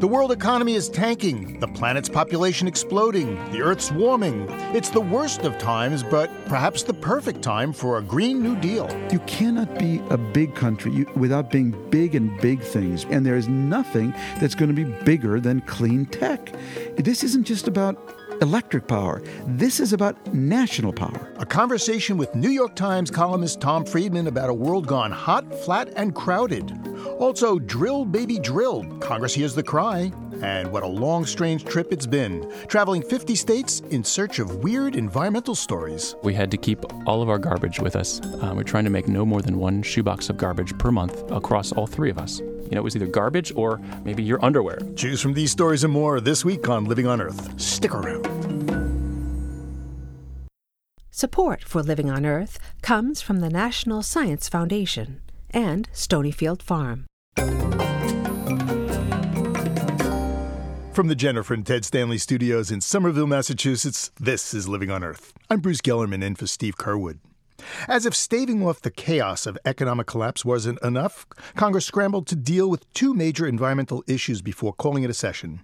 The world economy is tanking, the planet's population exploding, the Earth's warming. It's the worst of times, but perhaps the perfect time for a Green New Deal. You cannot be a big country without being big in big things, and there is nothing that's going to be bigger than clean tech. This isn't just about electric power. This is about national power. A conversation with New York Times columnist Tom Friedman about a world gone hot, flat, and crowded. Also, drill, baby, drill. Congress hears the cry. And what a long, strange trip it's been, traveling 50 states in search of weird environmental stories. We had to keep all of our garbage with us. Uh, we're trying to make no more than one shoebox of garbage per month across all three of us. You know, it was either garbage or maybe your underwear. Choose from these stories and more this week on Living on Earth. Stick around. Support for Living on Earth comes from the National Science Foundation and Stonyfield Farm. From the Jennifer and Ted Stanley studios in Somerville, Massachusetts, this is Living on Earth. I'm Bruce Gellerman in for Steve Curwood. As if staving off the chaos of economic collapse wasn't enough, Congress scrambled to deal with two major environmental issues before calling it a session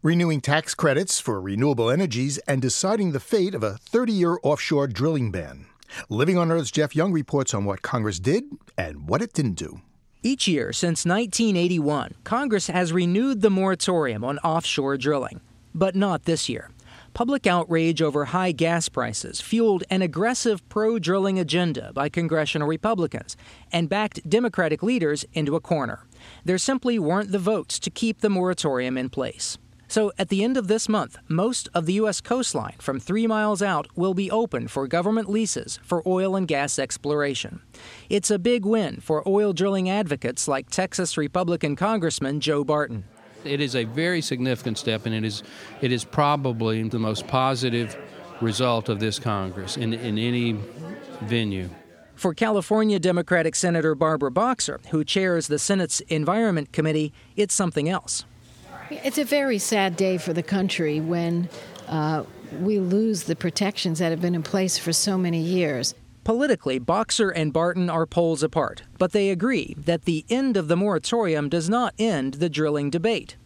renewing tax credits for renewable energies and deciding the fate of a 30 year offshore drilling ban. Living on Earth's Jeff Young reports on what Congress did and what it didn't do. Each year since 1981, Congress has renewed the moratorium on offshore drilling. But not this year. Public outrage over high gas prices fueled an aggressive pro drilling agenda by congressional Republicans and backed Democratic leaders into a corner. There simply weren't the votes to keep the moratorium in place. So, at the end of this month, most of the U.S. coastline from three miles out will be open for government leases for oil and gas exploration. It's a big win for oil drilling advocates like Texas Republican Congressman Joe Barton. It is a very significant step, and it is, it is probably the most positive result of this Congress in, in any venue. For California Democratic Senator Barbara Boxer, who chairs the Senate's Environment Committee, it's something else. It's a very sad day for the country when uh, we lose the protections that have been in place for so many years. Politically, Boxer and Barton are poles apart, but they agree that the end of the moratorium does not end the drilling debate.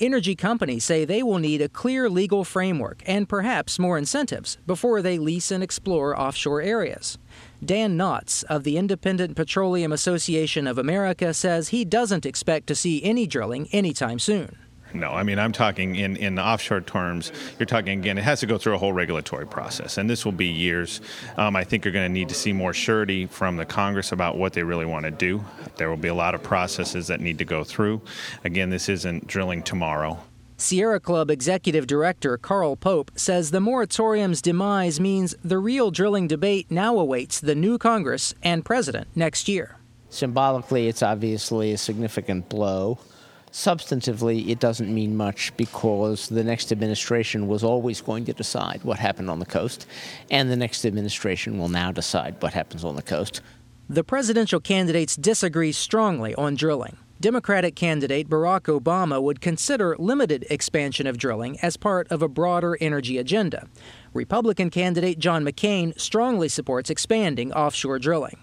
Energy companies say they will need a clear legal framework and perhaps more incentives before they lease and explore offshore areas. Dan Naatz of the Independent Petroleum Association of America says he doesn't expect to see any drilling anytime soon. No, I mean, I'm talking in, in offshore terms, you're talking again, it has to go through a whole regulatory process, and this will be years. Um, I think you're going to need to see more surety from the Congress about what they really want to do. There will be a lot of processes that need to go through. Again, this isn't drilling tomorrow. Sierra Club Executive Director Carl Pope says the moratorium's demise means the real drilling debate now awaits the new Congress and President next year. Symbolically, it's obviously a significant blow substantively, it doesn't mean much because the next administration was always going to decide what happened on the coast, and the next administration will now decide what happens on the coast. The presidential candidates disagree strongly on drilling. Democratic candidate Barack Obama would consider limited expansion of drilling as part of a broader energy agenda. Republican candidate John McCain strongly supports expanding offshore drilling.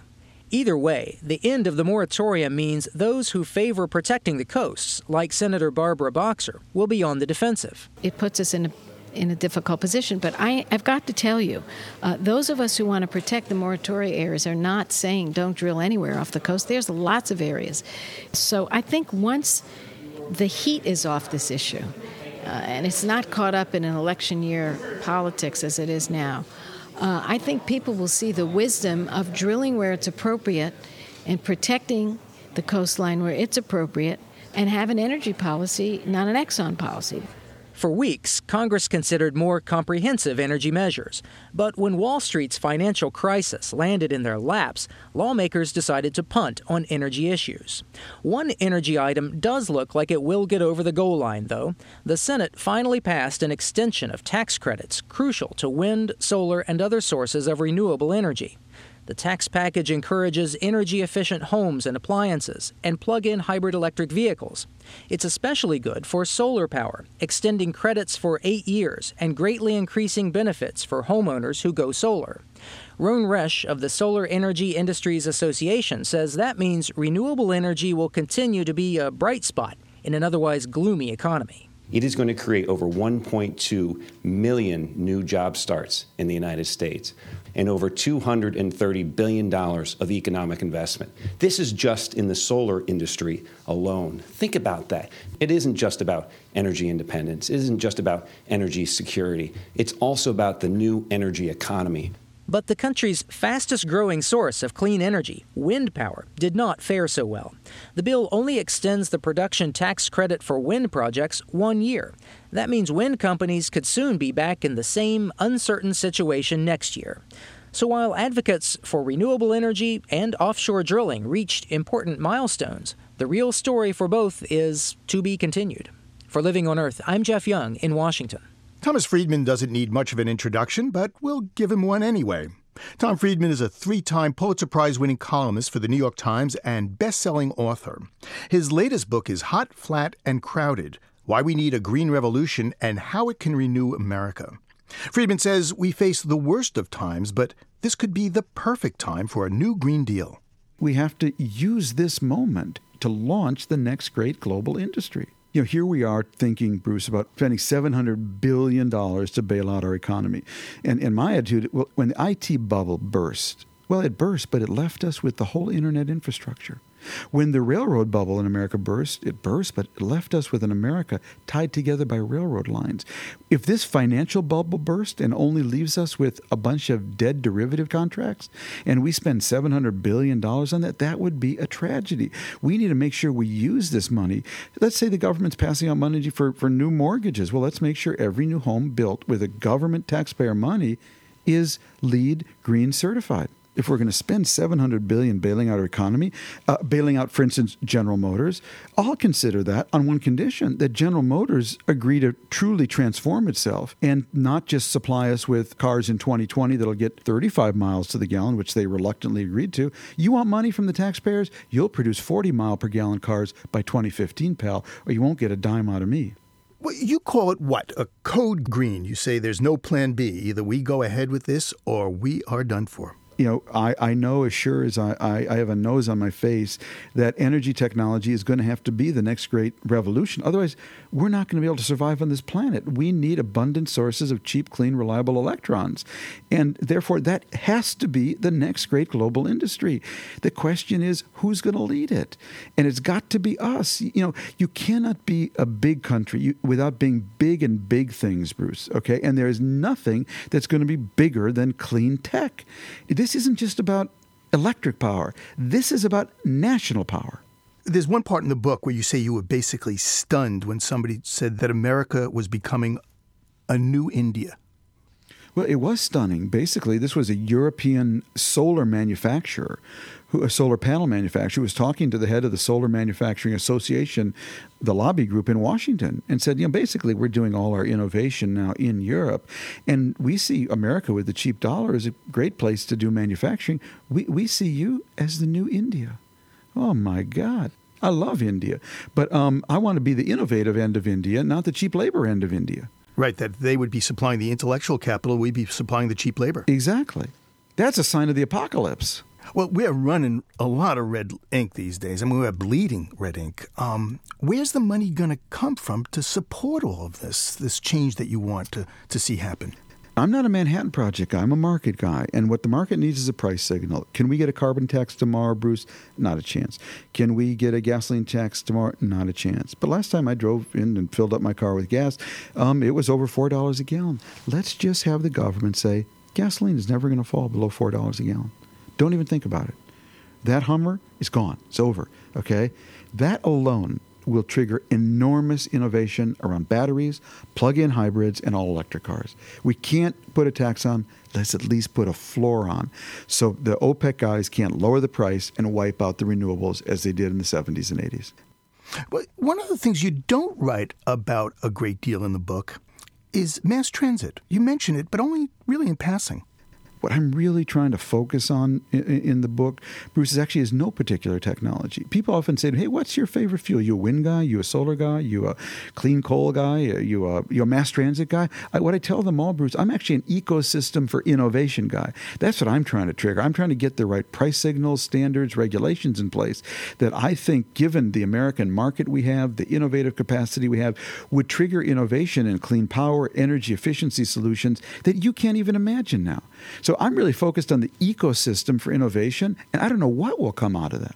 Either way, the end of the moratorium means those who favor protecting the coasts, like Senator Barbara Boxer, will be on the defensive. It puts us in a in a difficult position. But I, have got to tell you, uh, those of us who want to protect the moratorium areas are not saying don't drill anywhere off the coast. There's lots of areas. So I think once the heat is off this issue, uh, and it's not caught up in an election year politics as it is now, uh, I think people will see the wisdom of drilling where it's appropriate and protecting the coastline where it's appropriate and have an energy policy, not an Exxon policy. For weeks, Congress considered more comprehensive energy measures. But when Wall Street's financial crisis landed in their laps, lawmakers decided to punt on energy issues. One energy item does look like it will get over the goal line, though. The Senate finally passed an extension of tax credits crucial to wind, solar, and other sources of renewable energy. The tax package encourages energy efficient homes and appliances and plug in hybrid electric vehicles. It's especially good for solar power, extending credits for eight years and greatly increasing benefits for homeowners who go solar. Rhone Resch of the Solar Energy Industries Association says that means renewable energy will continue to be a bright spot in an otherwise gloomy economy. It is going to create over 1.2 million new job starts in the United States and over $230 billion of economic investment. This is just in the solar industry alone. Think about that. It isn't just about energy independence, it isn't just about energy security, it's also about the new energy economy. But the country's fastest growing source of clean energy, wind power, did not fare so well. The bill only extends the production tax credit for wind projects one year. That means wind companies could soon be back in the same uncertain situation next year. So while advocates for renewable energy and offshore drilling reached important milestones, the real story for both is to be continued. For Living on Earth, I'm Jeff Young in Washington. Thomas Friedman doesn't need much of an introduction, but we'll give him one anyway. Tom Friedman is a three time Pulitzer Prize winning columnist for the New York Times and best selling author. His latest book is Hot, Flat, and Crowded Why We Need a Green Revolution and How It Can Renew America. Friedman says we face the worst of times, but this could be the perfect time for a new Green Deal. We have to use this moment to launch the next great global industry you know, here we are thinking, Bruce, about spending $700 billion to bail out our economy. And, and my attitude, well, when the IT bubble burst, well, it burst, but it left us with the whole internet infrastructure. When the railroad bubble in America burst, it burst, but it left us with an America tied together by railroad lines. If this financial bubble burst and only leaves us with a bunch of dead derivative contracts, and we spend $700 billion on that, that would be a tragedy. We need to make sure we use this money. Let's say the government's passing out money for, for new mortgages. Well, let's make sure every new home built with a government taxpayer money is LEED green certified if we're going to spend 700 billion bailing out our economy, uh, bailing out, for instance, General Motors, I'll consider that on one condition that General Motors agree to truly transform itself and not just supply us with cars in 2020 that'll get 35 miles to the gallon, which they reluctantly agreed to. You want money from the taxpayers? You'll produce 40 mile per gallon cars by 2015, pal, or you won't get a dime out of me. Well, you call it what? A code green. You say there's no plan B. Either we go ahead with this or we are done for you know, I, I know as sure as I, I, I, have a nose on my face that energy technology is going to have to be the next great revolution. Otherwise, we're not going to be able to survive on this planet. We need abundant sources of cheap, clean, reliable electrons. And therefore, that has to be the next great global industry. The question is, who's going to lead it? And it's got to be us. You know, you cannot be a big country without being big in big things, Bruce, okay? And there is nothing that's going to be bigger than clean tech. This this isn't just about electric power, this is about national power. There's one part in the book where you say you were basically stunned when somebody said that America was becoming a new India. Well, it was stunning. Basically, this was a European solar manufacturer who, a solar panel manufacturer, was talking to the head of the Solar Manufacturing Association, the lobby group in Washington, and said, you know, basically, we're doing all our innovation now in Europe, and we see America with the cheap dollar as a great place to do manufacturing. We, we see you as the new India. Oh, my God. I love India, but um, I want to be the innovative end of India, not the cheap labor end of India. Right, that they would be supplying the intellectual capital, we'd be supplying the cheap labor. Exactly. That's a sign of the apocalypse. Well, we're running a lot of red ink these days. I mean, we're bleeding red ink. Um, where's the money going to come from to support all of this, this change that you want to, to see happen? I'm not a Manhattan Project guy. I'm a market guy. And what the market needs is a price signal. Can we get a carbon tax tomorrow, Bruce? Not a chance. Can we get a gasoline tax tomorrow? Not a chance. But last time I drove in and filled up my car with gas, um, it was over $4 a gallon. Let's just have the government say gasoline is never going to fall below $4 a gallon. Don't even think about it. That Hummer is gone. It's over. Okay? That alone will trigger enormous innovation around batteries, plug in hybrids, and all electric cars. We can't put a tax on, let's at least put a floor on. So the OPEC guys can't lower the price and wipe out the renewables as they did in the 70s and 80s. But one of the things you don't write about a great deal in the book is mass transit. You mention it, but only really in passing. What I'm really trying to focus on in, in, the book, Bruce, is actually is no particular technology. People often say, "Hey, what's your favorite fuel? You a wind guy? You a solar guy? You a clean coal guy? Uh, you a you a mass transit guy?" I, what I tell them all, Bruce, I'm actually an ecosystem for innovation guy. That's what I'm trying to trigger. I'm trying to get the right price signals, standards, regulations in place that I think, given the American market we have, the innovative capacity we have, would trigger innovation in clean power, energy efficiency solutions that you can't even imagine now. So I'm really focused on the ecosystem for innovation, and I don't know what will come out of that.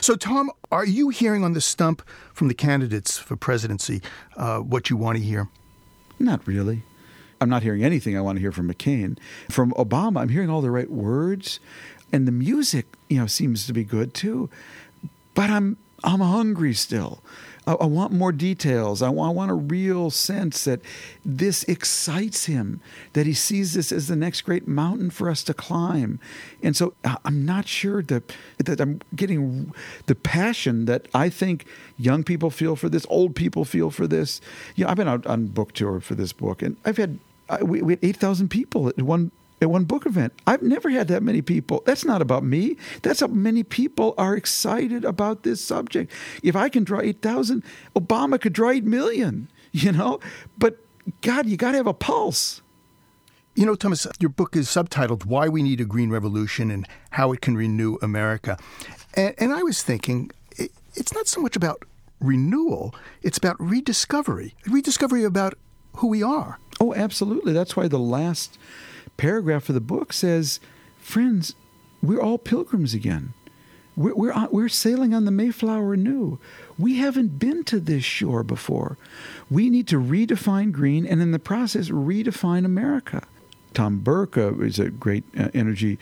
So, Tom, are you hearing on the stump from the candidates for presidency uh, what you want to hear? Not really. I'm not hearing anything I want to hear from McCain. From Obama, I'm hearing all the right words, and the music, you know, seems to be good too. But I'm I'm hungry still. I, I want more details. I want, I want a real sense that this excites him, that he sees this as the next great mountain for us to climb. And so I'm not sure that, that I'm getting the passion that I think young people feel for this, old people feel for this. You know, I've been out on book tour for this book, and I've had we, had 8,000 people at one at one book event. I've never had that many people. That's not about me. That's how many people are excited about this subject. If I can draw 8,000, Obama could draw 8 million, you know? But God, you got to have a pulse. You know, Thomas, your book is subtitled Why We Need a Green Revolution and How It Can Renew America. And, and I was thinking, it, it's not so much about renewal, it's about rediscovery, rediscovery about who we are. Oh, absolutely. That's why the last paragraph of the book says, Friends, we're all pilgrims again. We're, we're, we're sailing on the Mayflower anew. We haven't been to this shore before. We need to redefine green and, in the process, redefine America. Tom Burke uh, is a great uh, energy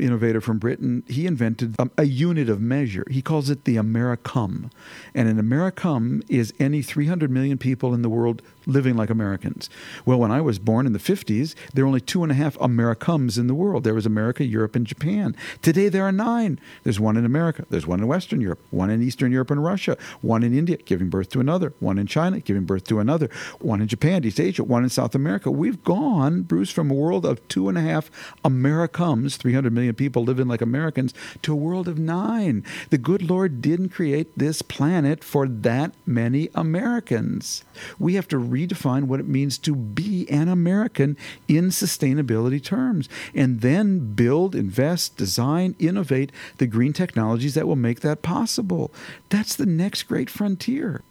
innovator from Britain. He invented a, a, unit of measure. He calls it the Americum. And an Americum is any 300 million people in the world living like Americans. Well, when I was born in the 50s, there were only two and a half Americums in the world. There was America, Europe, and Japan. Today, there are nine. There's one in America, there's one in Western Europe, one in Eastern Europe and Russia, one in India, giving birth to another, one in China, giving birth to another, one in Japan, East Asia, one in South America. We've gone, Bruce, from a world of two and a half Americums, 300 million people living like Americans, to a world of nine. The good Lord didn't create this planet for that many Americans. We have to redefine what it means to be an American in sustainability terms, and then build, invest, design, innovate the green technologies that will make that possible. That's the next great frontier.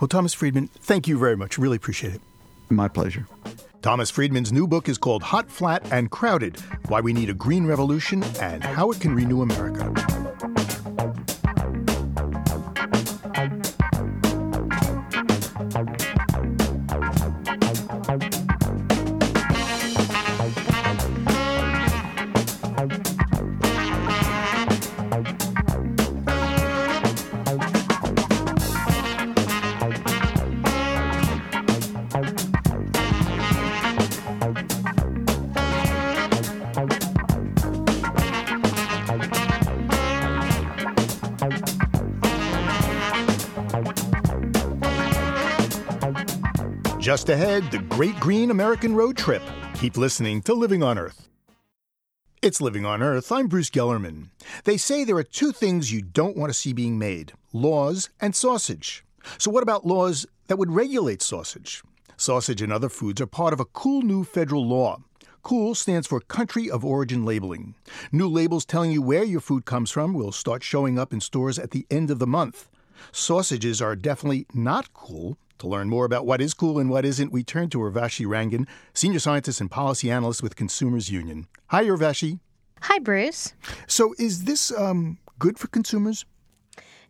Well, Thomas Friedman, thank you very much. Really appreciate it. My pleasure. Thomas Friedman's new book is called Hot, Flat, and Crowded Why We Need a Green Revolution and How It Can Renew America. Great Green American Road Trip. Keep listening to Living on Earth. It's Living on Earth. I'm Bruce Gellerman. They say there are two things you don't want to see being made laws and sausage. So, what about laws that would regulate sausage? Sausage and other foods are part of a cool new federal law. COOL stands for Country of Origin Labeling. New labels telling you where your food comes from will start showing up in stores at the end of the month. Sausages are definitely not cool to learn more about what is cool and what isn't, we turn to Urvashi Rangan, Senior Scientist and Policy Analyst with Consumers Union. Hi, Urvashi. Hi, Bruce. So, is this um, good for consumers?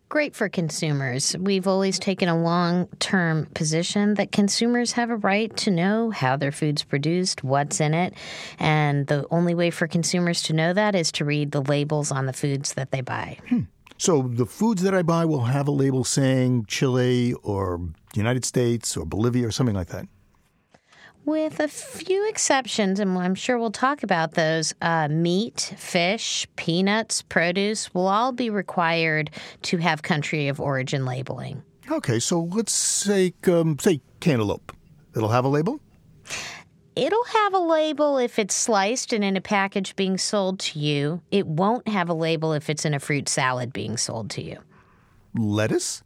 Great for consumers. We've always taken a long term position that consumers have a right to know how their food's produced, what's in it, and the only way for consumers to know that is to read the labels on the foods that they buy. Hmm. So the foods that I buy will have a label saying Chile or United States or Bolivia or something like that. With a few exceptions, and I'm sure we'll talk about those, uh, meat, fish, peanuts, produce will all be required to have country of origin labeling. Okay, so let's say um, say cantaloupe. It'll have a label. It'll have a label if it's sliced and in a package being sold to you. It won't have a label if it's in a fruit salad being sold to you. Lettuce?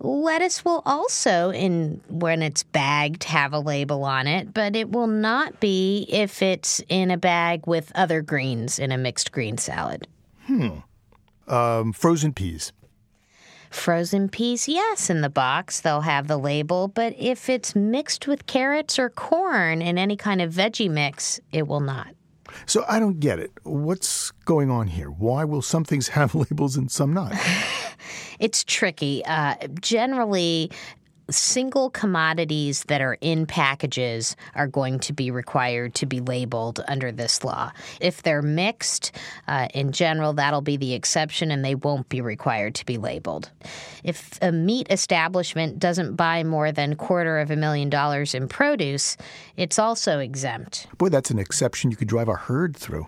Lettuce will also, in when it's bagged, have a label on it, but it will not be if it's in a bag with other greens in a mixed green salad. Hmm. Um, frozen peas. Frozen peas, yes, in the box, they'll have the label, but if it's mixed with carrots or corn in any kind of veggie mix, it will not. So I don't get it. What's going on here? Why will some things have labels and some not? it's tricky. Uh, generally, single commodities that are in packages are going to be required to be labeled under this law. If they're mixed, uh, in general, that'll be the exception and they won't be required to be labeled. If a meat establishment doesn't buy more than quarter of a million dollars in produce, it's also exempt. Boy, that's an exception you could drive a herd through.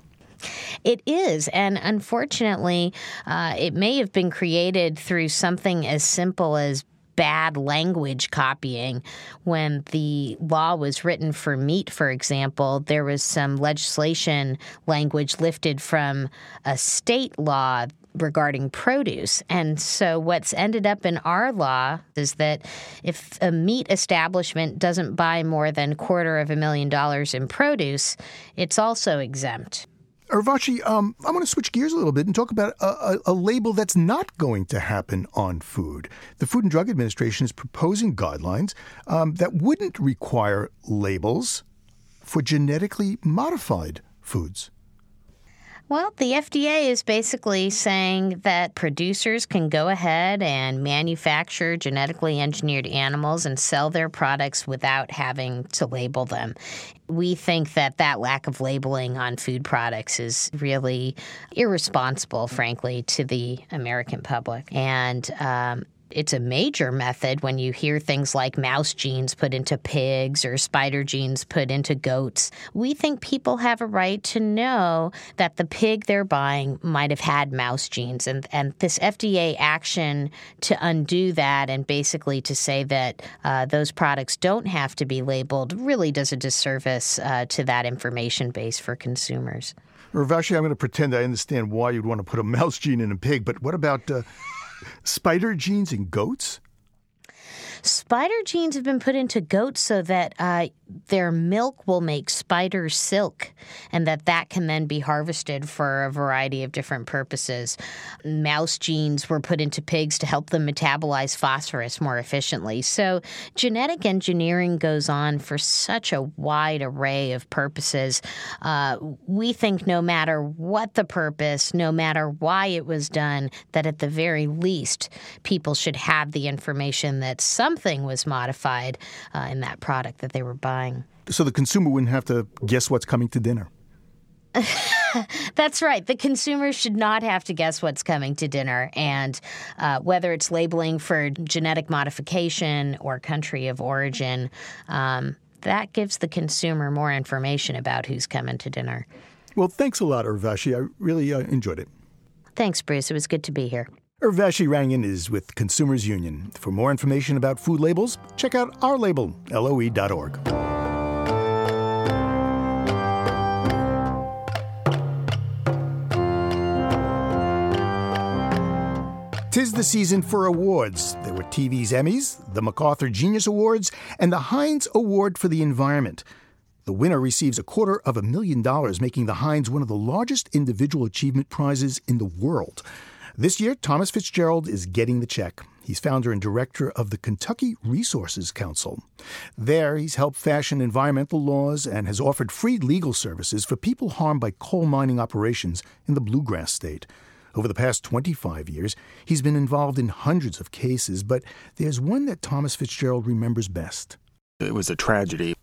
It is, and unfortunately, uh, it may have been created through something as simple as bad language copying. When the law was written for meat, for example, there was some legislation language lifted from a state law regarding produce. And so what's ended up in our law is that if a meat establishment doesn't buy more than quarter of a million dollars in produce, it's also exempt. Urvashi, um, I want to switch gears a little bit and talk about a, a, a, label that's not going to happen on food. The Food and Drug Administration is proposing guidelines um, that wouldn't require labels for genetically modified foods. Well, the FDA is basically saying that producers can go ahead and manufacture genetically engineered animals and sell their products without having to label them. We think that that lack of labeling on food products is really irresponsible, frankly, to the American public. And um, it's a major method when you hear things like mouse genes put into pigs or spider genes put into goats. We think people have a right to know that the pig they're buying might have had mouse genes. And, and this FDA action to undo that and basically to say that uh, those products don't have to be labeled really does a disservice uh, to that information base for consumers. Urvashi, I'm going to pretend I understand why you'd want to put a mouse gene in a pig, but what about uh, spider genes in goats? Spider genes have been put into goats so that uh, their milk will make spider silk, and that that can then be harvested for a variety of different purposes. Mouse genes were put into pigs to help them metabolize phosphorus more efficiently. So genetic engineering goes on for such a wide array of purposes. Uh, we think no matter what the purpose, no matter why it was done, that at the very least, people should have the information that something was modified uh, in that product that they were buying. So the consumer wouldn't have to guess what's coming to dinner. That's right. The consumer should not have to guess what's coming to dinner. And uh, whether it's labeling for genetic modification or country of origin, um, that gives the consumer more information about who's coming to dinner. Well, thanks a lot, Urvashi. I really uh, enjoyed it. Thanks, Bruce. It was good to be here. Urvashi Rangan is with Consumers Union. For more information about food labels, check out our label, loe.org. Tis the season for awards. There were TV's Emmys, the MacArthur Genius Awards, and the Heinz Award for the Environment. The winner receives a quarter of a million dollars, making the Heinz one of the largest individual achievement prizes in the world. This year, Thomas Fitzgerald is getting the check. He's founder and director of the Kentucky Resources Council. There, he's helped fashion environmental laws and has offered free legal services for people harmed by coal mining operations in the bluegrass state. Over the past 25 years, he's been involved in hundreds of cases, but there's one that Thomas Fitzgerald remembers best. It was a tragedy.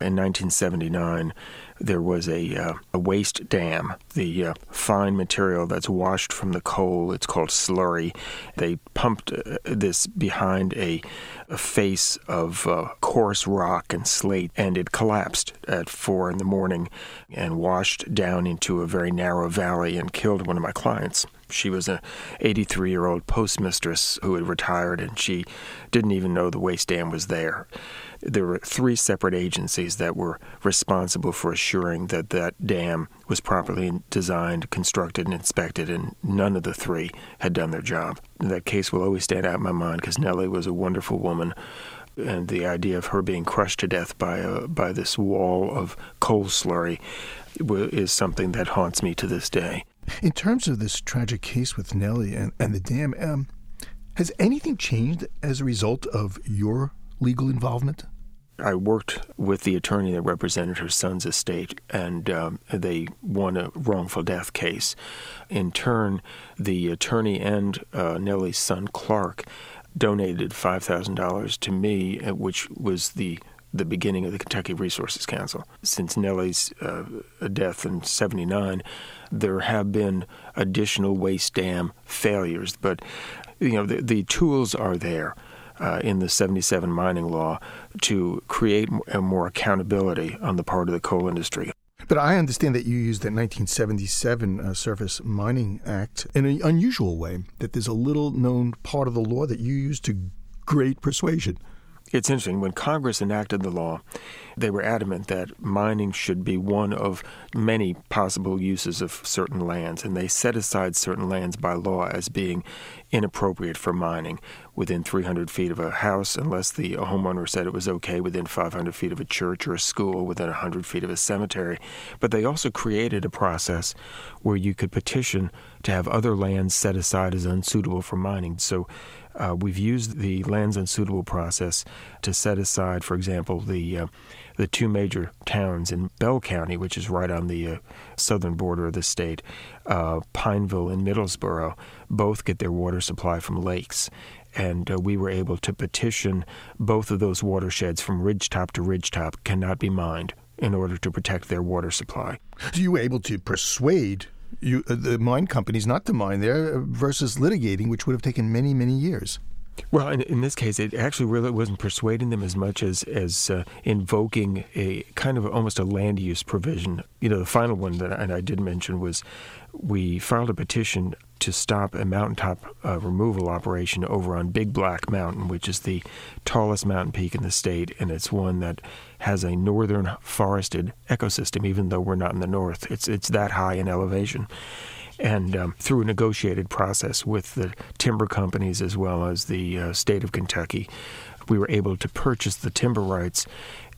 In 1979, there was a, uh, a waste dam. The uh, fine material that's washed from the coal, it's called slurry. They pumped uh, this behind a, a face of uh, coarse rock and slate, and it collapsed at four in the morning and washed down into a very narrow valley and killed one of my clients. She was a 83 year old postmistress who had retired, and she didn't even know the waste dam was there. There were three separate agencies that were responsible for assuring that that dam was properly designed, constructed, and inspected, and none of the three had done their job. That case will always stand out in my mind because Nellie was a wonderful woman and the idea of her being crushed to death by a, by this wall of coal slurry is something that haunts me to this day. In terms of this tragic case with Nellie and, and the dam, um, has anything changed as a result of your legal involvement? I worked with the attorney that represented her son's estate, and um, they won a wrongful death case. In turn, the attorney and uh, Nellie's son, Clark, donated $5,000 to me, uh, which was the the beginning of the Kentucky Resources Council. Since Nellie's uh, death in 79, there have been additional waste dam failures, but you know the, the tools are there. Uh, in the 77 mining law to create more accountability on the part of the coal industry. But I understand that you used the 1977 uh, Surface Mining Act in an unusual way, that there's a little known part of the law that you used to great persuasion it's interesting. When Congress enacted the law, they were adamant that mining should be one of many possible uses of certain lands, and they set aside certain lands by law as being inappropriate for mining within 300 feet of a house, unless the homeowner said it was okay within 500 feet of a church or a school, within 100 feet of a cemetery. But they also created a process where you could petition to have other lands set aside as unsuitable for mining. So uh, we've used the lands unsuitable process to set aside, for example, the uh, the two major towns in Bell County, which is right on the uh, southern border of the state, uh, Pineville and Middlesboro, both get their water supply from lakes. And uh, we were able to petition both of those watersheds from ridgetop to ridgetop cannot be mined in order to protect their water supply. So you able to persuade you, uh, the mine companies not to mine there versus litigating, which would have taken many, many years. Well, in, in, this case, it actually really wasn't persuading them as much as as uh, invoking a kind of almost a land use provision. You know, the final one that I, and I did mention was we filed a petition to stop a mountaintop uh, removal operation over on Big Black Mountain, which is the tallest mountain peak in the state, and it's one that has a northern forested ecosystem. Even though we're not in the north, it's it's that high in elevation and um, through a negotiated process with the timber companies as well as the uh, state of Kentucky, we were able to purchase the timber rights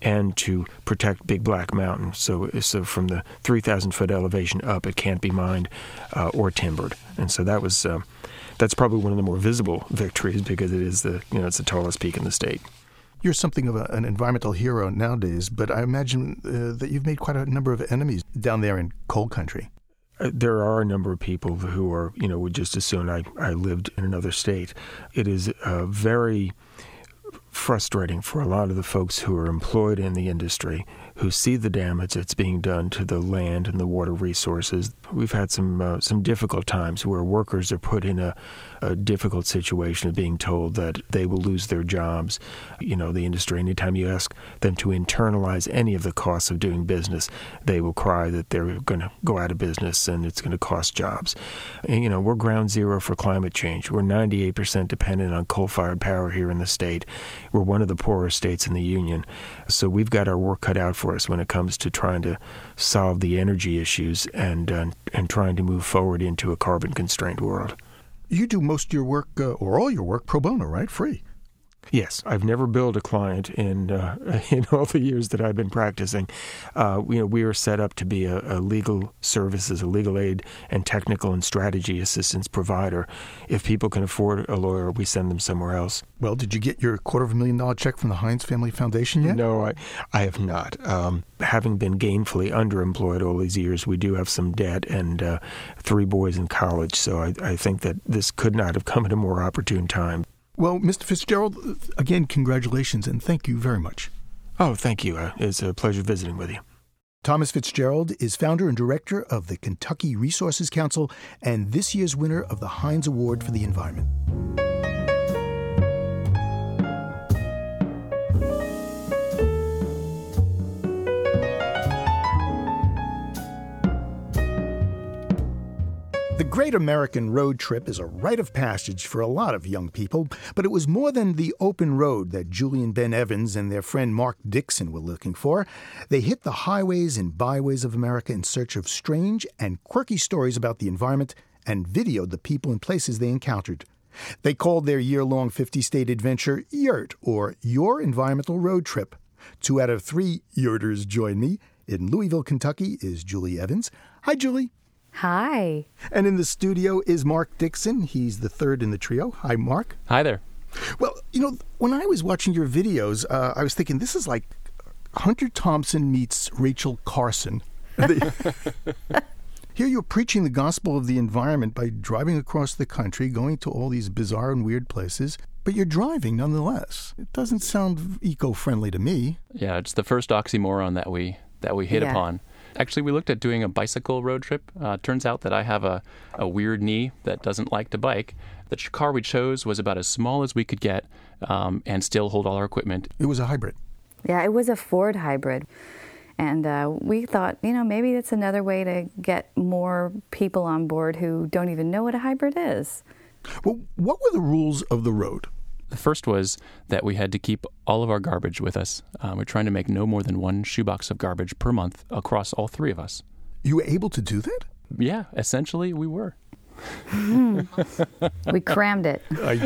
and to protect Big Black Mountain. So, so from the 3,000 foot elevation up, it can't be mined uh, or timbered. And so that was uh, that's probably one of the more visible victories because it is the you know it's the tallest peak in the state. You're something of a, an environmental hero nowadays, but I imagine uh, that you've made quite a number of enemies down there in coal country. Uh, there are a number of people who are, you know, would just as soon I, I lived in another state. It is uh, very frustrating for a lot of the folks who are employed in the industry who see the damage that's being done to the land and the water resources. We've had some uh, some difficult times where workers are put in a, a, difficult situation of being told that they will lose their jobs. You know, the industry. Anytime you ask them to internalize any of the costs of doing business, they will cry that they're going to go out of business and it's going to cost jobs. And, you know, we're ground zero for climate change. We're 98% dependent on coal-fired power here in the state. We're one of the poorest states in the union, so we've got our work cut out for for us when it comes to trying to solve the energy issues and uh, and trying to move forward into a carbon constrained world. You do most of your work uh, or all your work pro bono, right? Free. Yes, I've never billed a client in uh, in all the years that I've been practicing. Uh, you know, we are set up to be a, a, legal services, a legal aid, and technical and strategy assistance provider. If people can afford a lawyer, we send them somewhere else. Well, did you get your quarter of a million dollar check from the Heinz Family Foundation yet? No, I, I have not. Um, having been gainfully underemployed all these years, we do have some debt and uh, three boys in college. So I, I think that this could not have come at a more opportune time. Well, Mr. Fitzgerald, again, congratulations and thank you very much. Oh, thank you. Uh, it's a pleasure visiting with you. Thomas Fitzgerald is founder and director of the Kentucky Resources Council and this year's winner of the Heinz Award for the Environment. Great American Road Trip is a rite of passage for a lot of young people, but it was more than the open road that Julie and Ben Evans and their friend Mark Dixon were looking for. They hit the highways and byways of America in search of strange and quirky stories about the environment and videoed the people and places they encountered. They called their year long 50 state adventure YERT, or Your Environmental Road Trip. Two out of three Yurters join me. In Louisville, Kentucky is Julie Evans. Hi, Julie. Hi. And in the studio is Mark Dixon. He's the third in the trio. Hi, Mark. Hi there. Well, you know, when I was watching your videos, uh, I was thinking this is like Hunter Thompson meets Rachel Carson. Here you're preaching the gospel of the environment by driving across the country, going to all these bizarre and weird places, but you're driving nonetheless. It doesn't sound eco-friendly to me. Yeah, it's the first oxymoron that we that we hit Yeah. upon. Actually, we looked at doing a bicycle road trip. Uh, turns out that I have a, a weird knee that doesn't like to bike. The car we chose was about as small as we could get um, and still hold all our equipment. It was a hybrid. Yeah, it was a Ford hybrid. And uh, we thought, you know, maybe it's another way to get more people on board who don't even know what a hybrid is. Well, what were the rules of the road? The first was that we had to keep all of our garbage with us. Um, we're trying to make no more than one shoebox of garbage per month across all three of us. You were able to do that? Yeah, essentially we were. we crammed it.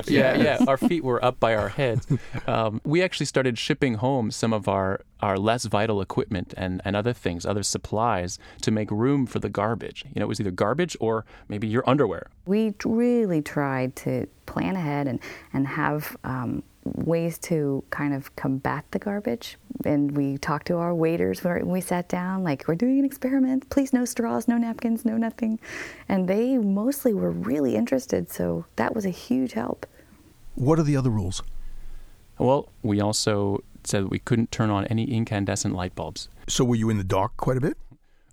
yeah, yeah. Our feet were up by our heads. Um, we actually started shipping home some of our, our less vital equipment and, and other things, other supplies, to make room for the garbage. You know, it was either garbage or maybe your underwear. We really tried to plan ahead and, and have um, ways to kind of combat the garbage. And we talked to our waiters when we sat down, like, we're doing an experiment. Please, no straws, no napkins, no nothing. And they mostly were really interested. So that was a huge help. What are the other rules? Well, we also said we couldn't turn on any incandescent light bulbs. So were you in the dark quite a bit?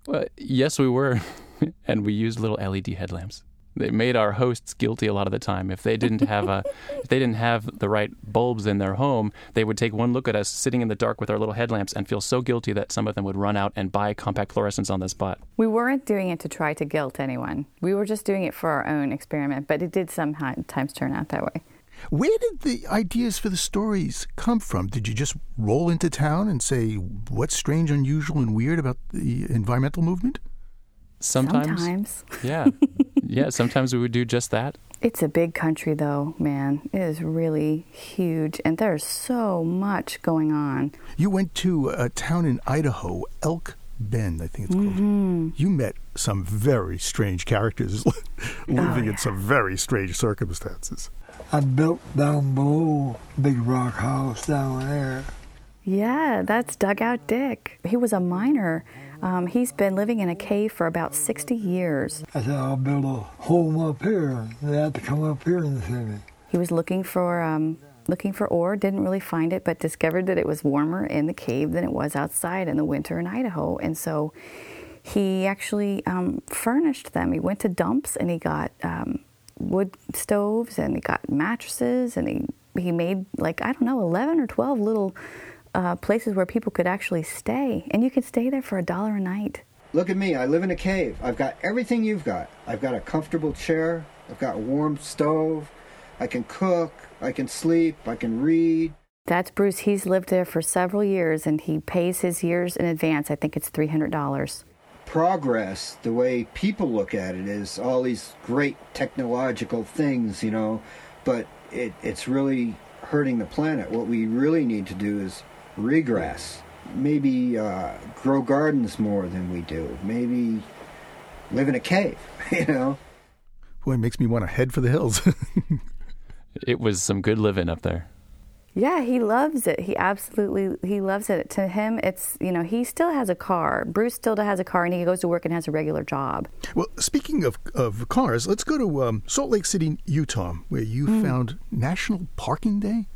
Well, yes, we were. and we used little LED headlamps. They made our hosts guilty a lot of the time. If they didn't have a, if they didn't have the right bulbs in their home, they would take one look at us sitting in the dark with our little headlamps and feel so guilty that some of them would run out and buy compact fluorescents on the spot. We weren't doing it to try to guilt anyone. We were just doing it for our own experiment, but it did sometimes turn out that way. Where did the ideas for the stories come from? Did you just roll into town and say, what's strange, unusual, and weird about the environmental movement? Sometimes. Sometimes. Yeah. yeah, sometimes we would do just that. It's a big country, though, man. It is really huge, and there's so much going on. You went to a town in Idaho, Elk Bend, I think it's called. Mm-hmm. You met some very strange characters living in some very strange circumstances. I built down below Big Rock House down there. Yeah, that's Dugout Dick. He was a miner. Um, he's been living in a cave for about 60 years. I said, I'll build a home up here. They had to come up here and see me. He was looking for um, looking for ore, didn't really find it, but discovered that it was warmer in the cave than it was outside in the winter in Idaho. And so he actually um, furnished them. He went to dumps and he got um, wood stoves and he got mattresses and he he made like I don't know 11 or 12 little uh, places where people could actually stay, and you could stay there for a dollar a night. Look at me. I live in a cave. I've got everything you've got. I've got a comfortable chair. I've got a warm stove. I can cook. I can sleep. I can read. That's Bruce. He's lived there for several years, and he pays his years in advance. I think it's three hundred dollars. Progress, the way people look at it, is all these great technological things, you know, but it, it's really hurting the planet. What we really need to do is regress. Maybe uh, grow gardens more than we do. Maybe live in a cave, you know. Boy, it makes me want to head for the hills. it was some good living up there. Yeah, he loves it. He absolutely he loves it. To him, it's you know he still has a car. Bruce still has a car, and he goes to work and has a regular job. Well, speaking of of cars, let's go to um, Salt Lake City, Utah, where you Mm. found National Parking Day.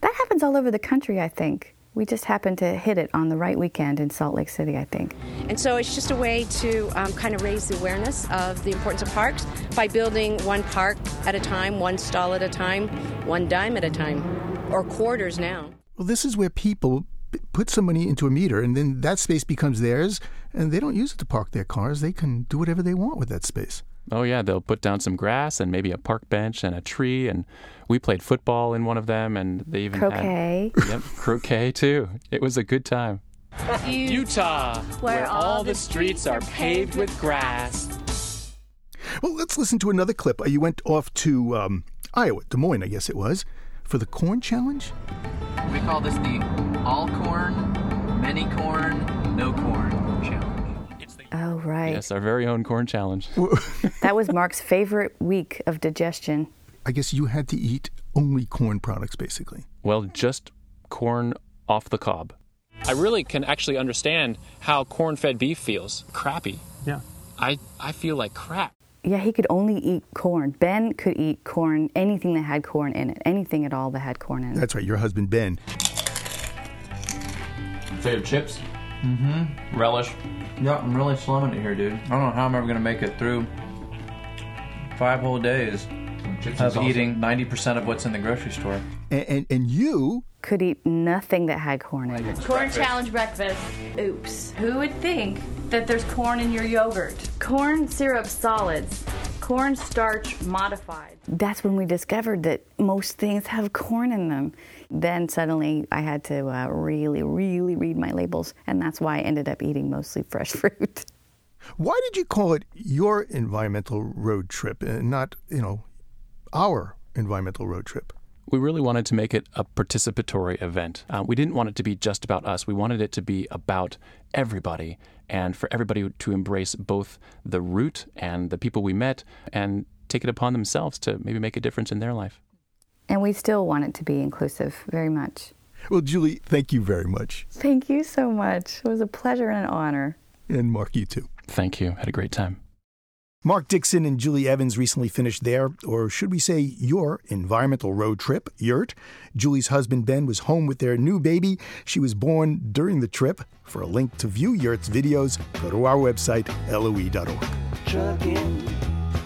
That happens all over the country, I think. We just happened to hit it on the right weekend in Salt Lake City, I think. And so it's just a way to um, kind of raise the awareness of the importance of parks by building one park at a time, one stall at a time, one dime at a time, or quarters now. Well, this is where people put some money into a meter, and then that space becomes theirs, and they don't use it to park their cars. They can do whatever they want with that space. Oh yeah, they'll put down some grass and maybe a park bench and a tree, and we played football in one of them, and they even Croquet. had yep croquet too. It was a good time. Utah, where all the streets are paved with grass. Well, let's listen to another clip. Uh, You went off to um, Iowa, Des Moines, I guess it was, for the corn challenge. We call this the all corn, many corn, no corn challenge. Oh, right. Yes, our very own corn challenge. That was Mark's favorite week of digestion. I guess you had to eat only corn products, basically. Well, just corn off the cob. I really can actually understand how corn fed beef feels. Crappy. Yeah. I, I feel like crap. Yeah, he could only eat corn. Ben could eat corn, anything that had corn in it, anything at all that had corn in it. That's right, your husband Ben. Favorite chips? Mm-hmm. Relish. Yeah, I'm really slumming it here, dude. I don't know how I'm ever gonna make it through five whole days Chips of and eating 90% of what's in the grocery store. And, and, and you could eat nothing that had corn in it. Corn challenge breakfast. Oops. Who would think that there's corn in your yogurt? Corn syrup solids. Corn starch modified. That's when we discovered that most things have corn in them. Then suddenly I had to uh, really, really read my labels, and that's why I ended up eating mostly fresh fruit. Why did you call it your environmental road trip and not, you know, our environmental road trip? We really wanted to make it a participatory event. Uh, we didn't want it to be just about us. We wanted it to be about everybody and for everybody to embrace both the route and the people we met and take it upon themselves to maybe make a difference in their life. And we still want it to be inclusive very much. Well, Julie, thank you very much. Thank you so much. It was a pleasure and an honor. And Mark, you too. Thank you. Had a great time. Mark Dixon and Julie Evans recently finished their, or should we say, your environmental road trip, YURT. Julie's husband Ben was home with their new baby. She was born during the trip. For a link to view YURT's videos, go to our website, loe.org. trucking.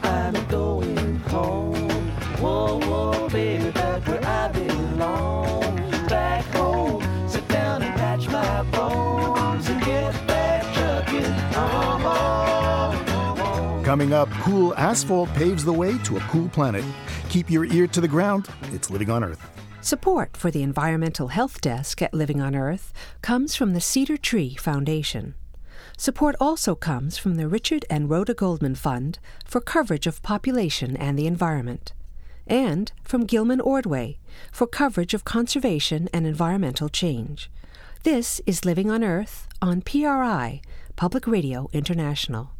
I'm going home. Whoa, whoa, baby, back where I belong. Coming up, cool asphalt paves the way to a cool planet. Keep your ear to the ground. It's Living on Earth. Support for the Environmental Health Desk at Living on Earth comes from the Cedar Tree Foundation. Support also comes from the Richard and Rhoda Goldman Fund for coverage of population and the environment, and from Gilman Ordway for coverage of conservation and environmental change. This is Living on Earth on PRI, Public Radio International.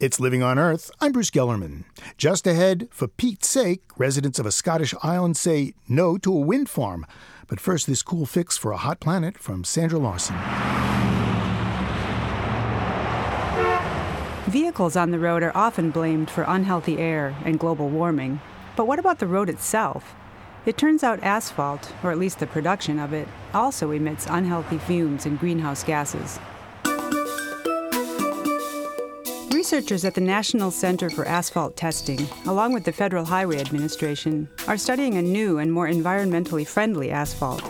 It's Living on Earth. I'm Bruce Gellerman. Just ahead, for Pete's sake, residents of a Scottish island say no to a wind farm. But first, this cool fix for a hot planet from Sandra Larson. Vehicles on the road are often blamed for unhealthy air and global warming. But what about the road itself? It turns out asphalt, or at least the production of it, also emits unhealthy fumes and greenhouse gases. Researchers at the National Center for Asphalt Testing, along with the Federal Highway Administration, are studying a new and more environmentally friendly asphalt.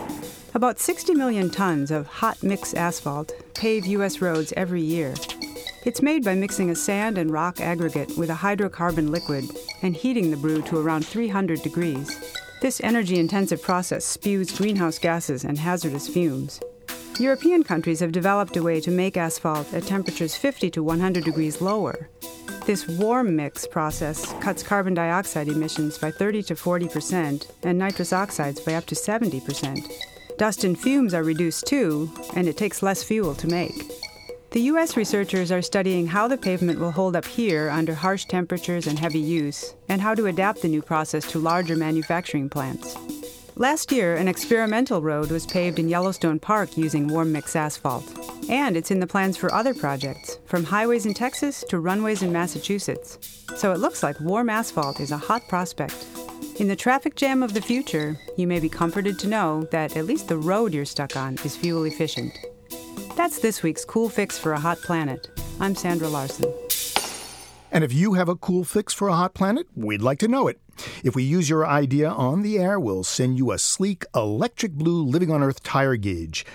About 60 million tons of hot mix asphalt pave U.S. roads every year. It's made by mixing a sand and rock aggregate with a hydrocarbon liquid and heating the brew to around 300 degrees. This energy intensive process spews greenhouse gases and hazardous fumes. European countries have developed a way to make asphalt at temperatures 50 to 100 degrees lower. This warm mix process cuts carbon dioxide emissions by 30 to 40 percent and nitrous oxides by up to 70 percent. Dust and fumes are reduced too, and it takes less fuel to make. The U.S. researchers are studying how the pavement will hold up here under harsh temperatures and heavy use, and how to adapt the new process to larger manufacturing plants. Last year, an experimental road was paved in Yellowstone Park using warm mix asphalt. And it's in the plans for other projects, from highways in Texas to runways in Massachusetts. So it looks like warm asphalt is a hot prospect. In the traffic jam of the future, you may be comforted to know that at least the road you're stuck on is fuel efficient. That's this week's Cool Fix for a Hot Planet. I'm Sandra Larson. And if you have a cool fix for a hot planet, we'd like to know it. If we use your idea on the air, we'll send you a sleek electric blue Living on Earth tire gauge.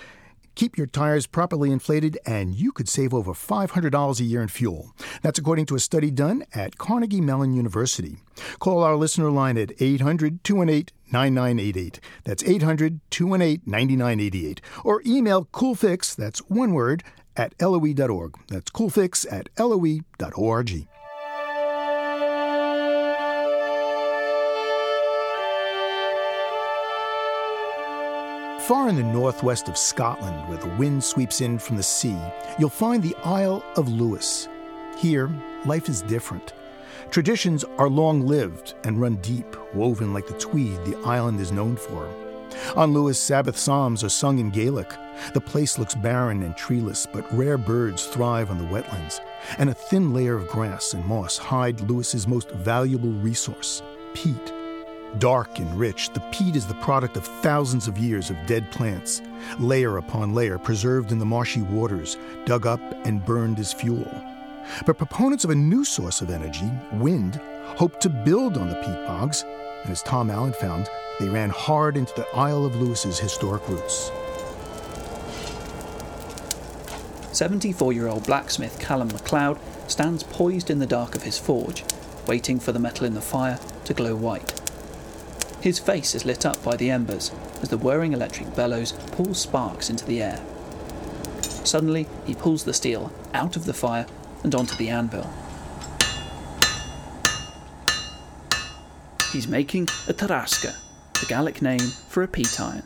Keep your tires properly inflated, and you could save over $500 a year in fuel. That's according to a study done at Carnegie Mellon University. Call our listener line at 800 218 9988. That's 800 218 9988. Or email coolfix, that's one word, at loe.org. That's coolfix at loe.org. Far in the northwest of Scotland, where the wind sweeps in from the sea, you'll find the Isle of Lewis. Here, life is different. Traditions are long lived and run deep, woven like the tweed the island is known for. On Lewis, Sabbath psalms are sung in Gaelic. The place looks barren and treeless, but rare birds thrive on the wetlands, and a thin layer of grass and moss hide Lewis's most valuable resource peat. Dark and rich, the peat is the product of thousands of years of dead plants, layer upon layer preserved in the marshy waters, dug up and burned as fuel. But proponents of a new source of energy, wind, hoped to build on the peat bogs, and as Tom Allen found, they ran hard into the Isle of Lewis's historic roots. 74 year old blacksmith Callum MacLeod stands poised in the dark of his forge, waiting for the metal in the fire to glow white. His face is lit up by the embers as the whirring electric bellows pull sparks into the air. Suddenly, he pulls the steel out of the fire and onto the anvil. He's making a tarasca, the Gaelic name for a peat iron,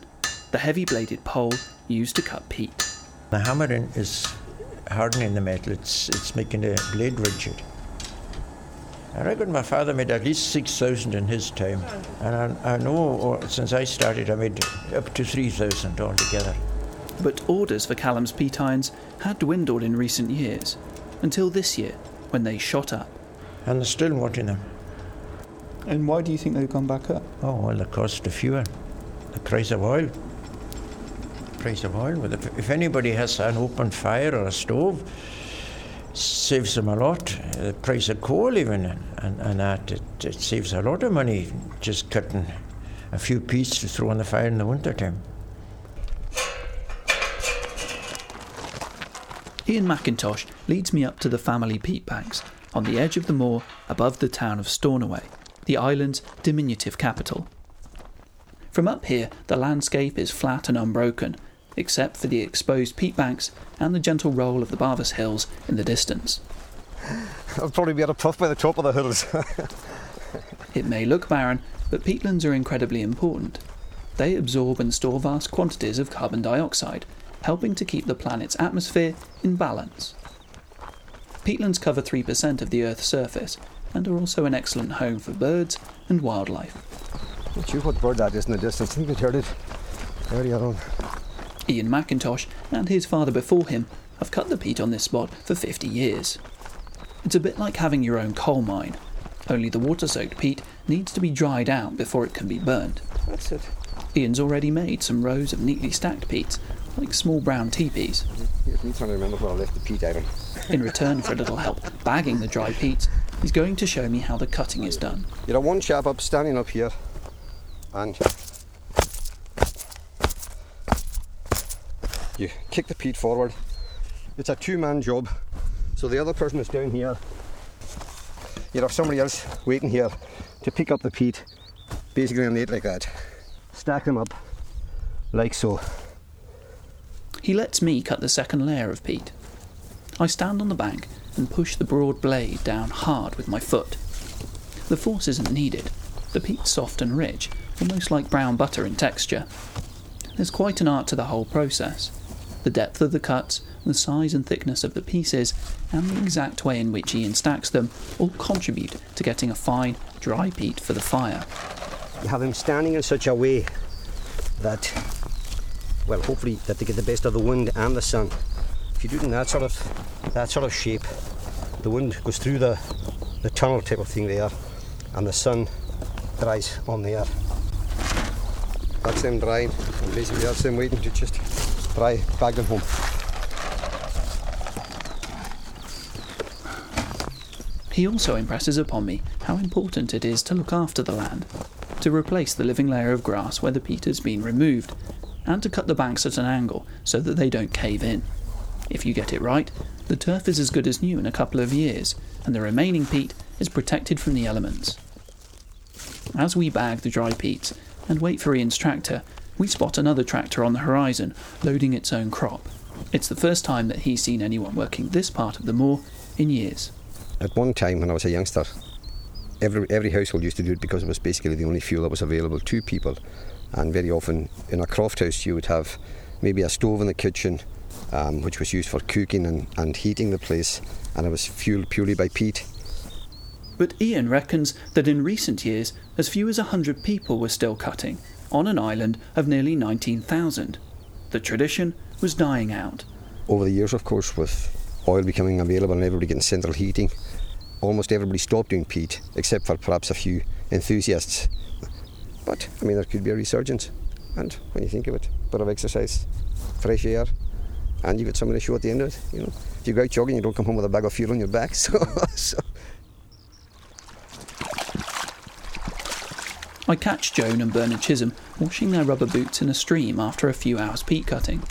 the heavy bladed pole used to cut peat. The hammering is hardening the metal, it's, it's making the blade rigid. I reckon my father made at least 6,000 in his time. And I, I know uh, since I started, I made up to 3,000 altogether. But orders for Callum's peat irons had dwindled in recent years, until this year, when they shot up. And they're still wanting them. And why do you think they've gone back up? Oh, well, the cost of fuel, the price of oil. Price of oil. If, if anybody has an open fire or a stove, saves them a lot. The price of coal, even, and, and that, it, it saves a lot of money just cutting a few pieces to throw on the fire in the winter time. Ian McIntosh leads me up to the family peat banks on the edge of the moor above the town of Stornoway, the island's diminutive capital. From up here, the landscape is flat and unbroken, except for the exposed peat banks and the gentle roll of the Barvas Hills in the distance. I'll probably be at a puff by the top of the hills. it may look barren, but peatlands are incredibly important. They absorb and store vast quantities of carbon dioxide, helping to keep the planet's atmosphere in balance. Peatlands cover 3% of the Earth's surface and are also an excellent home for birds and wildlife. Not sure what bird that is in the distance. I think we heard it earlier on. Ian McIntosh and his father before him have cut the peat on this spot for 50 years. It's a bit like having your own coal mine, only the water soaked peat needs to be dried out before it can be burned. That's it. Ian's already made some rows of neatly stacked peats, like small brown teepees. Me trying to remember where I left the peat. In return for a little help bagging the dry peats, he's going to show me how the cutting is done. You have one chap up standing up here, and you kick the peat forward. It's a two-man job, so the other person is down here. You have somebody else waiting here to pick up the peat, basically on it like that. Stack them up like so. He lets me cut the second layer of peat. I stand on the bank and push the broad blade down hard with my foot. The force isn't needed. The peat's soft and rich, almost like brown butter in texture. There's quite an art to the whole process. The depth of the cuts, the size and thickness of the pieces, and the exact way in which Ian stacks them all contribute to getting a fine, dry peat for the fire. You have them standing in such a way that, well, hopefully that they get the best of the wind and the sun. If you do it in that sort of that sort of shape, the wind goes through the the tunnel type of thing there, and the sun dries on there. That's them drying, and basically that's them waiting to just bag them home. He also impresses upon me how important it is to look after the land, to replace the living layer of grass where the peat has been removed, and to cut the banks at an angle so that they don't cave in. If you get it right, the turf is as good as new in a couple of years, and the remaining peat is protected from the elements. As we bag the dry peats and wait for Ian's tractor, we spot another tractor on the horizon loading its own crop. It's the first time that he's seen anyone working this part of the moor in years. At one time, when I was a youngster, every every household used to do it because it was basically the only fuel that was available to people. And very often in a croft house, you would have maybe a stove in the kitchen, um, which was used for cooking and, and heating the place, and it was fueled purely by peat. But Ian reckons that in recent years, as few as 100 people were still cutting, on an island of nearly 19,000. The tradition was dying out. Over the years, of course, with oil becoming available and everybody getting central heating, almost everybody stopped doing peat, except for perhaps a few enthusiasts. But, I mean, there could be a resurgence. And when you think of it, a bit of exercise, fresh air, and you get something to show at the end of it. You know, if you go out jogging, you don't come home with a bag of fuel on your back. So, so I catch Joan and Bernard Chisholm washing their rubber boots in a stream after a few hours peat cutting.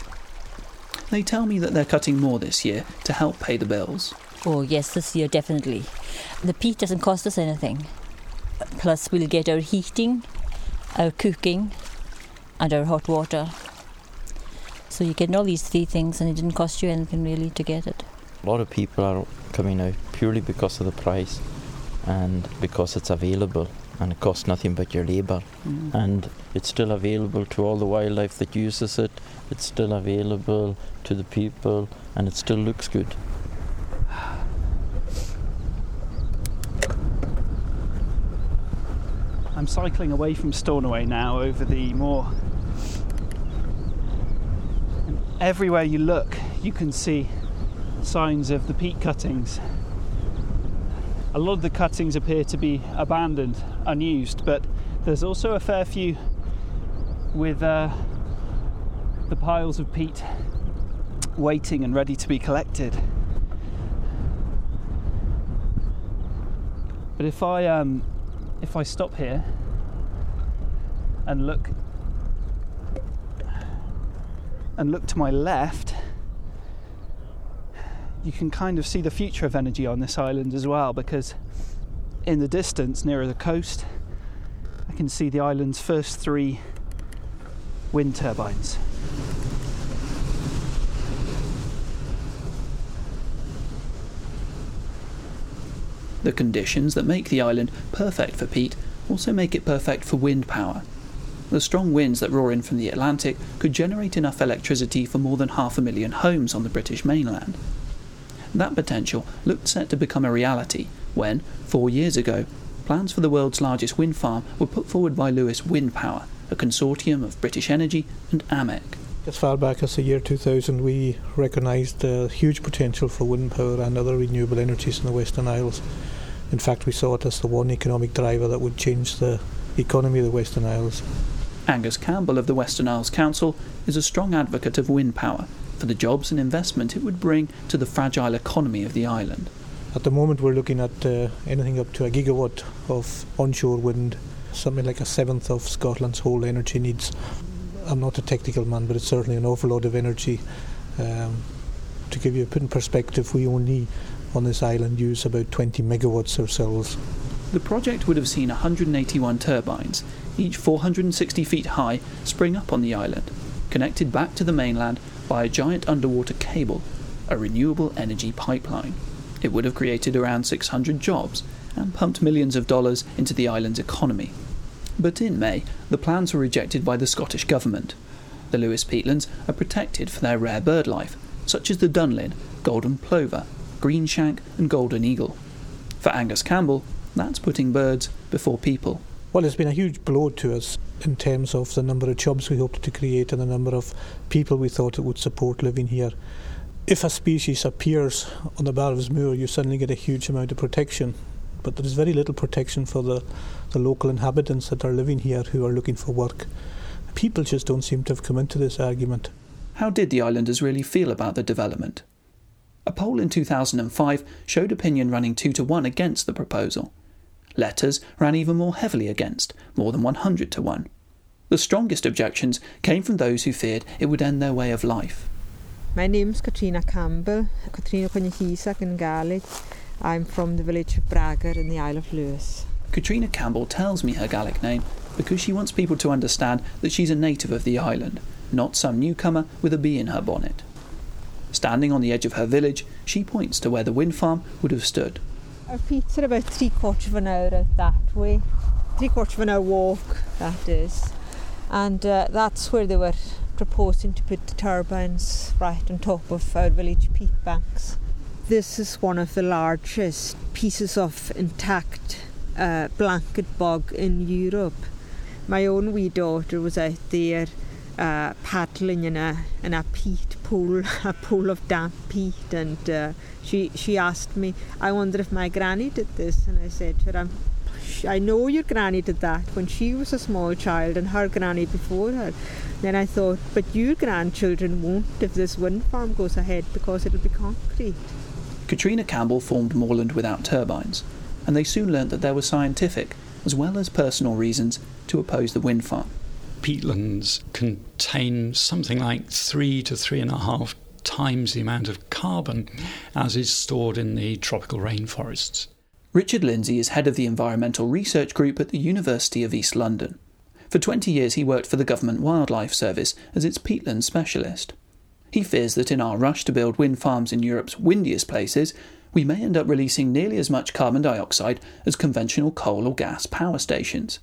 They tell me that they're cutting more this year to help pay the bills. Oh, yes, this year definitely. The peat doesn't cost us anything. Plus, we'll get our heating, our cooking, and our hot water. So you get all these three things, and it didn't cost you anything really to get it. A lot of people are coming out purely because of the price and because it's available and it costs nothing but your labour. Mm. And it's still available to all the wildlife that uses it, it's still available to the people, and it still looks good. I'm cycling away from Stornoway now over the moor. And everywhere you look, you can see signs of the peat cuttings. A lot of the cuttings appear to be abandoned, unused, but there's also a fair few with uh, the piles of peat waiting and ready to be collected. But if I um, if I stop here and look and look to my left, you can kind of see the future of energy on this island as well because in the distance nearer the coast I can see the island's first three wind turbines. The conditions that make the island perfect for peat also make it perfect for wind power. The strong winds that roar in from the Atlantic could generate enough electricity for more than half a million homes on the British mainland. That potential looked set to become a reality when, four years ago, plans for the world's largest wind farm were put forward by Lewis Wind Power, a consortium of British Energy and AMEC. As far back as the year 2000, we recognised the huge potential for wind power and other renewable energies in the Western Isles. In fact, we saw it as the one economic driver that would change the economy of the Western Isles. Angus Campbell of the Western Isles Council is a strong advocate of wind power for the jobs and investment it would bring to the fragile economy of the island. At the moment, we're looking at uh, anything up to a gigawatt of onshore wind, something like a seventh of Scotland's whole energy needs. I'm not a technical man, but it's certainly an awful lot of energy. Um, to give you a bit in perspective, we only on this island use about 20 megawatts ourselves. The project would have seen 181 turbines, each 460 feet high, spring up on the island, connected back to the mainland by a giant underwater cable, a renewable energy pipeline. It would have created around 600 jobs and pumped millions of dollars into the island's economy. But in May, the plans were rejected by the Scottish Government. The Lewis peatlands are protected for their rare bird life, such as the dunlin, golden plover, greenshank, and golden eagle. For Angus Campbell, that's putting birds before people. Well, it's been a huge blow to us in terms of the number of jobs we hoped to create and the number of people we thought it would support living here. If a species appears on the Barvas Moor, you suddenly get a huge amount of protection. But there is very little protection for the, the local inhabitants that are living here who are looking for work. People just don't seem to have come into this argument. How did the islanders really feel about the development? A poll in 2005 showed opinion running 2 to 1 against the proposal. Letters ran even more heavily against, more than 100 to 1. The strongest objections came from those who feared it would end their way of life. My name's Katrina Campbell, Katrina Conyhisak in Gaelic. I'm from the village of Bragar in the Isle of Lewis. Katrina Campbell tells me her Gaelic name because she wants people to understand that she's a native of the island, not some newcomer with a bee in her bonnet. Standing on the edge of her village, she points to where the wind farm would have stood. Our peats are about three quarters of an hour out that way. Three quarters of an hour walk, that is. And uh, that's where they were proposing to put the turbines right on top of our village peat banks. This is one of the largest pieces of intact uh, blanket bog in Europe. My own wee daughter was out there uh, paddling in a in a peat pool, a pool of damp peat, and uh, she she asked me, "I wonder if my granny did this," and I said to her, I'm, "I know your granny did that when she was a small child, and her granny before her." Then I thought, "But your grandchildren won't if this wind farm goes ahead because it'll be concrete." Katrina Campbell formed Moorland without turbines, and they soon learnt that there were scientific as well as personal reasons to oppose the wind farm. Peatlands contain something like three to three and a half times the amount of carbon as is stored in the tropical rainforests. Richard Lindsay is head of the Environmental Research Group at the University of East London. For 20 years, he worked for the Government Wildlife Service as its peatland specialist. He fears that in our rush to build wind farms in Europe's windiest places, we may end up releasing nearly as much carbon dioxide as conventional coal or gas power stations.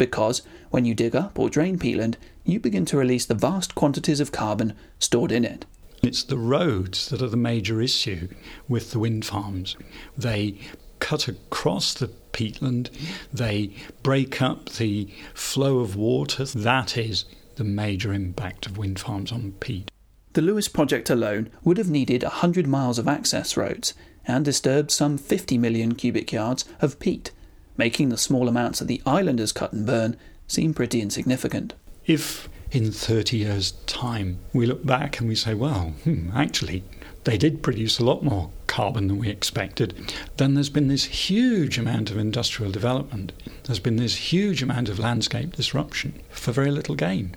Because when you dig up or drain peatland, you begin to release the vast quantities of carbon stored in it. It's the roads that are the major issue with the wind farms. They cut across the peatland, they break up the flow of water. That is the major impact of wind farms on peat. The Lewis project alone would have needed 100 miles of access roads and disturbed some 50 million cubic yards of peat, making the small amounts that the islanders cut and burn seem pretty insignificant. If in 30 years' time we look back and we say, well, hmm, actually, they did produce a lot more carbon than we expected, then there's been this huge amount of industrial development. There's been this huge amount of landscape disruption for very little gain.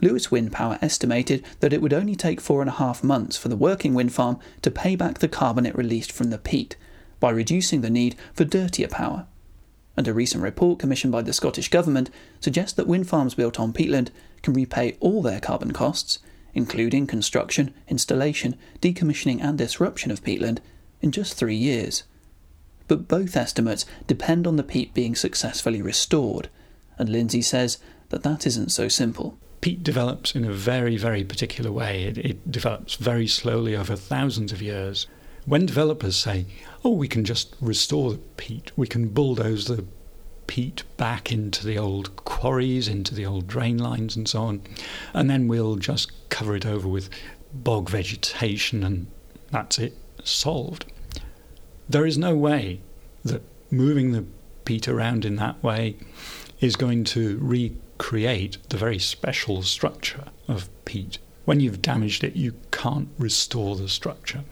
Lewis Wind Power estimated that it would only take four and a half months for the working wind farm to pay back the carbon it released from the peat by reducing the need for dirtier power. And a recent report commissioned by the Scottish Government suggests that wind farms built on peatland can repay all their carbon costs, including construction, installation, decommissioning, and disruption of peatland, in just three years. But both estimates depend on the peat being successfully restored, and Lindsay says that that isn't so simple peat develops in a very, very particular way. It, it, develops very slowly over thousands of years. When developers say, oh, we can just restore the peat, we can bulldoze the peat back into the old quarries, into the old drain lines, and so on, and then we'll just cover it over with bog vegetation, and that's it, solved. There is no way that moving the peat around in that way is going to recreate the very special structure of peat. When you've damaged it, you can't restore the structure.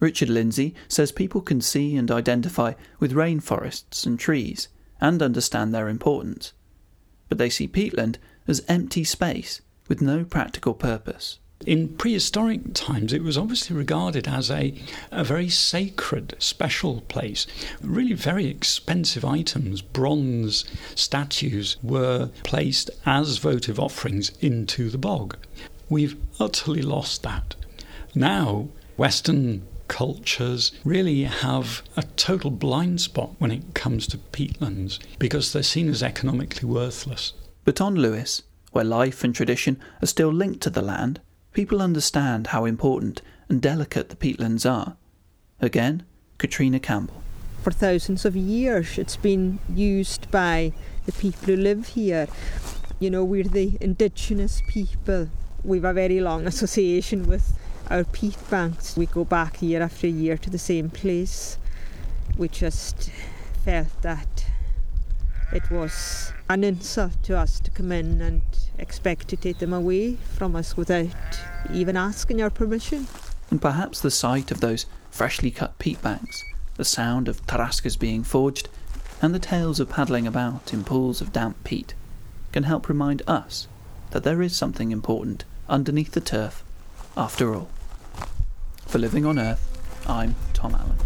Richard Lindsay says people can see and identify with rainforests and trees and understand their importance, but they see peatland as empty space with no practical purpose. In prehistoric times, it was obviously regarded as a, a very sacred, special place. Really, very expensive items, bronze statues, were placed as votive offerings into the bog. We've utterly lost that. Now, Western cultures really have a total blind spot when it comes to peatlands because they're seen as economically worthless. But on Lewis, where life and tradition are still linked to the land, people understand how important and delicate the peatlands are. Again, Katrina Campbell. For thousands of years, it's been used by the people who live here. You know, we're the indigenous people. We've a very long association with our peat banks. We go back year after year to the same place. We just felt that it was an insult to us to come in and expect to take them away from us without even asking our permission. And perhaps the sight of those freshly cut peat banks, the sound of tarascas being forged, and the tales of paddling about in pools of damp peat can help remind us that there is something important underneath the turf after all. For Living on Earth, I'm Tom Allen.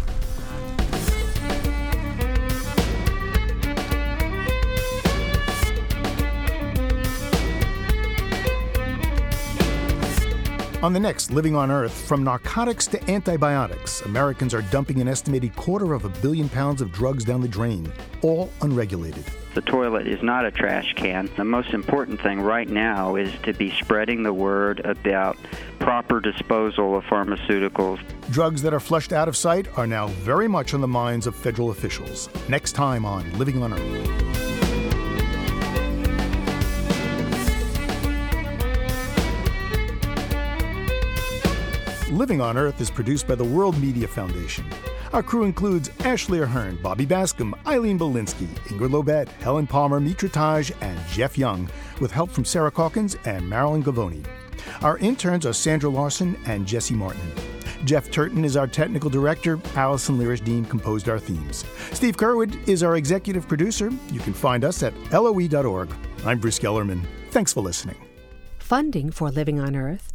On the next Living on Earth, from narcotics to antibiotics, Americans are dumping an estimated quarter of a billion pounds of drugs down the drain, all unregulated. The toilet is not a trash can. The most important thing right now is to be spreading the word about proper disposal of pharmaceuticals. Drugs that are flushed out of sight are now very much on the minds of federal officials. Next time on Living on Earth. Living on Earth is produced by the World Media Foundation. Our crew includes Ashley Ahern, Bobby Bascomb, Eileen Bolinsky, Ingrid Lobet, Helen Palmer, Mitra Taj, and Jeff Young, with help from Sarah Calkins and Marilyn Govoni. Our interns are Sandra Larson and Jesse Martin. Jeff Turton is our technical director. Allison Lirish Dean composed our themes. Steve Curwood is our executive producer. You can find us at loe.org. I'm Bruce Gellerman. Thanks for listening. Funding for Living on Earth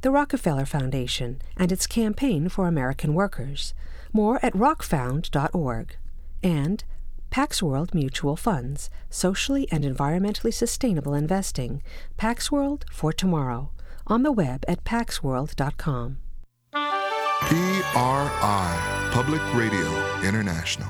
the Rockefeller Foundation and its campaign for American workers. More at rockfound.org. And Pax World Mutual Funds, socially and environmentally sustainable investing. Pax World for tomorrow. On the web at paxworld.com. PRI, Public Radio International.